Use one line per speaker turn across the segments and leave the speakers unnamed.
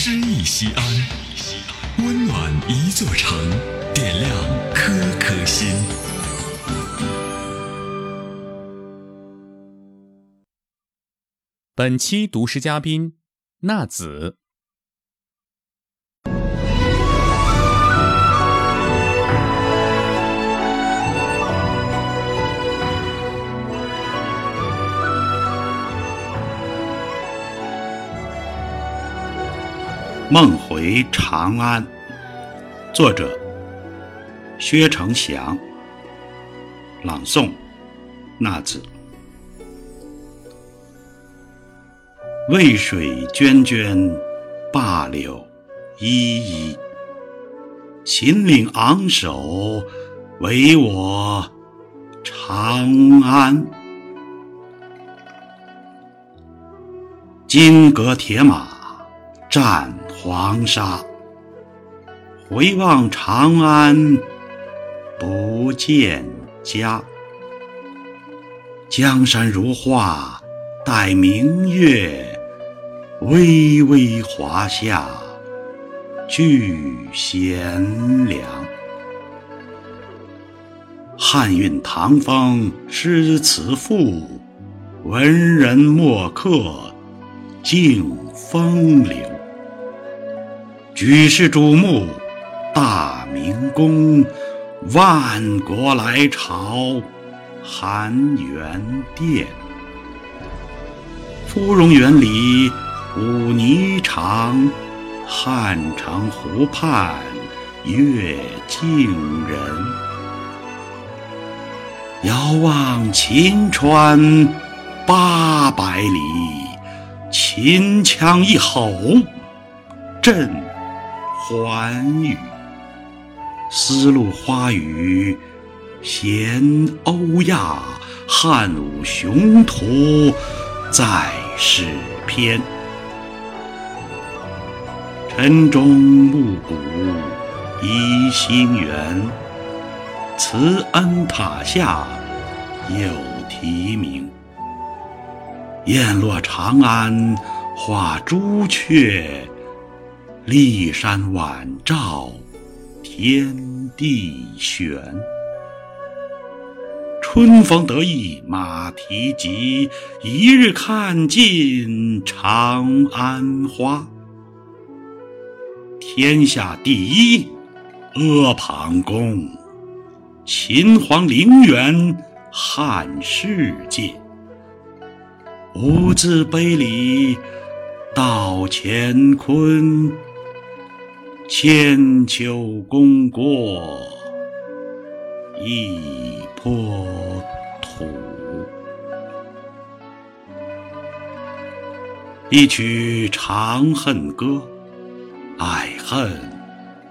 诗意西安，温暖一座城，点亮颗颗心。
本期读诗嘉宾纳子。
梦回长安，作者薛成祥，朗诵纳子。渭水涓涓，灞柳依依。秦岭昂首，唯我长安。金戈铁马，战。黄沙，回望长安，不见家。江山如画，待明月，微微华夏，俱贤良。汉韵唐风诗词赋，文人墨客尽风流。举世瞩目，大明宫，万国来朝，含元殿。芙蓉园里舞霓裳，汉城湖畔月近人。遥望秦川八百里，秦腔一吼，震。寰宇，丝路花语，弦欧亚，汉武雄图在史篇。晨钟暮鼓一心圆，慈恩塔下有题名。雁落长安画朱雀。骊山晚照天地悬，春风得意马蹄疾，一日看尽长安花。天下第一阿房宫，秦皇陵园汉世界。无字碑里道乾坤。千秋功过一坡土，一曲《长恨歌》，爱恨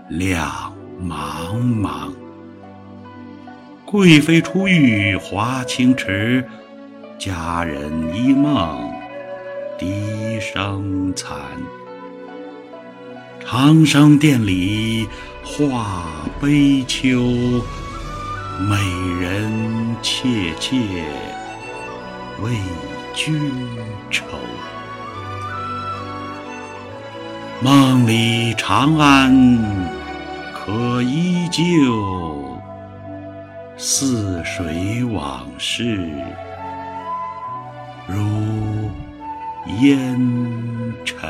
两茫茫。贵妃出浴华清池，佳人一梦笛声残。长生殿里话悲秋，美人切切为君愁。梦里长安可依旧，似水往事如烟尘。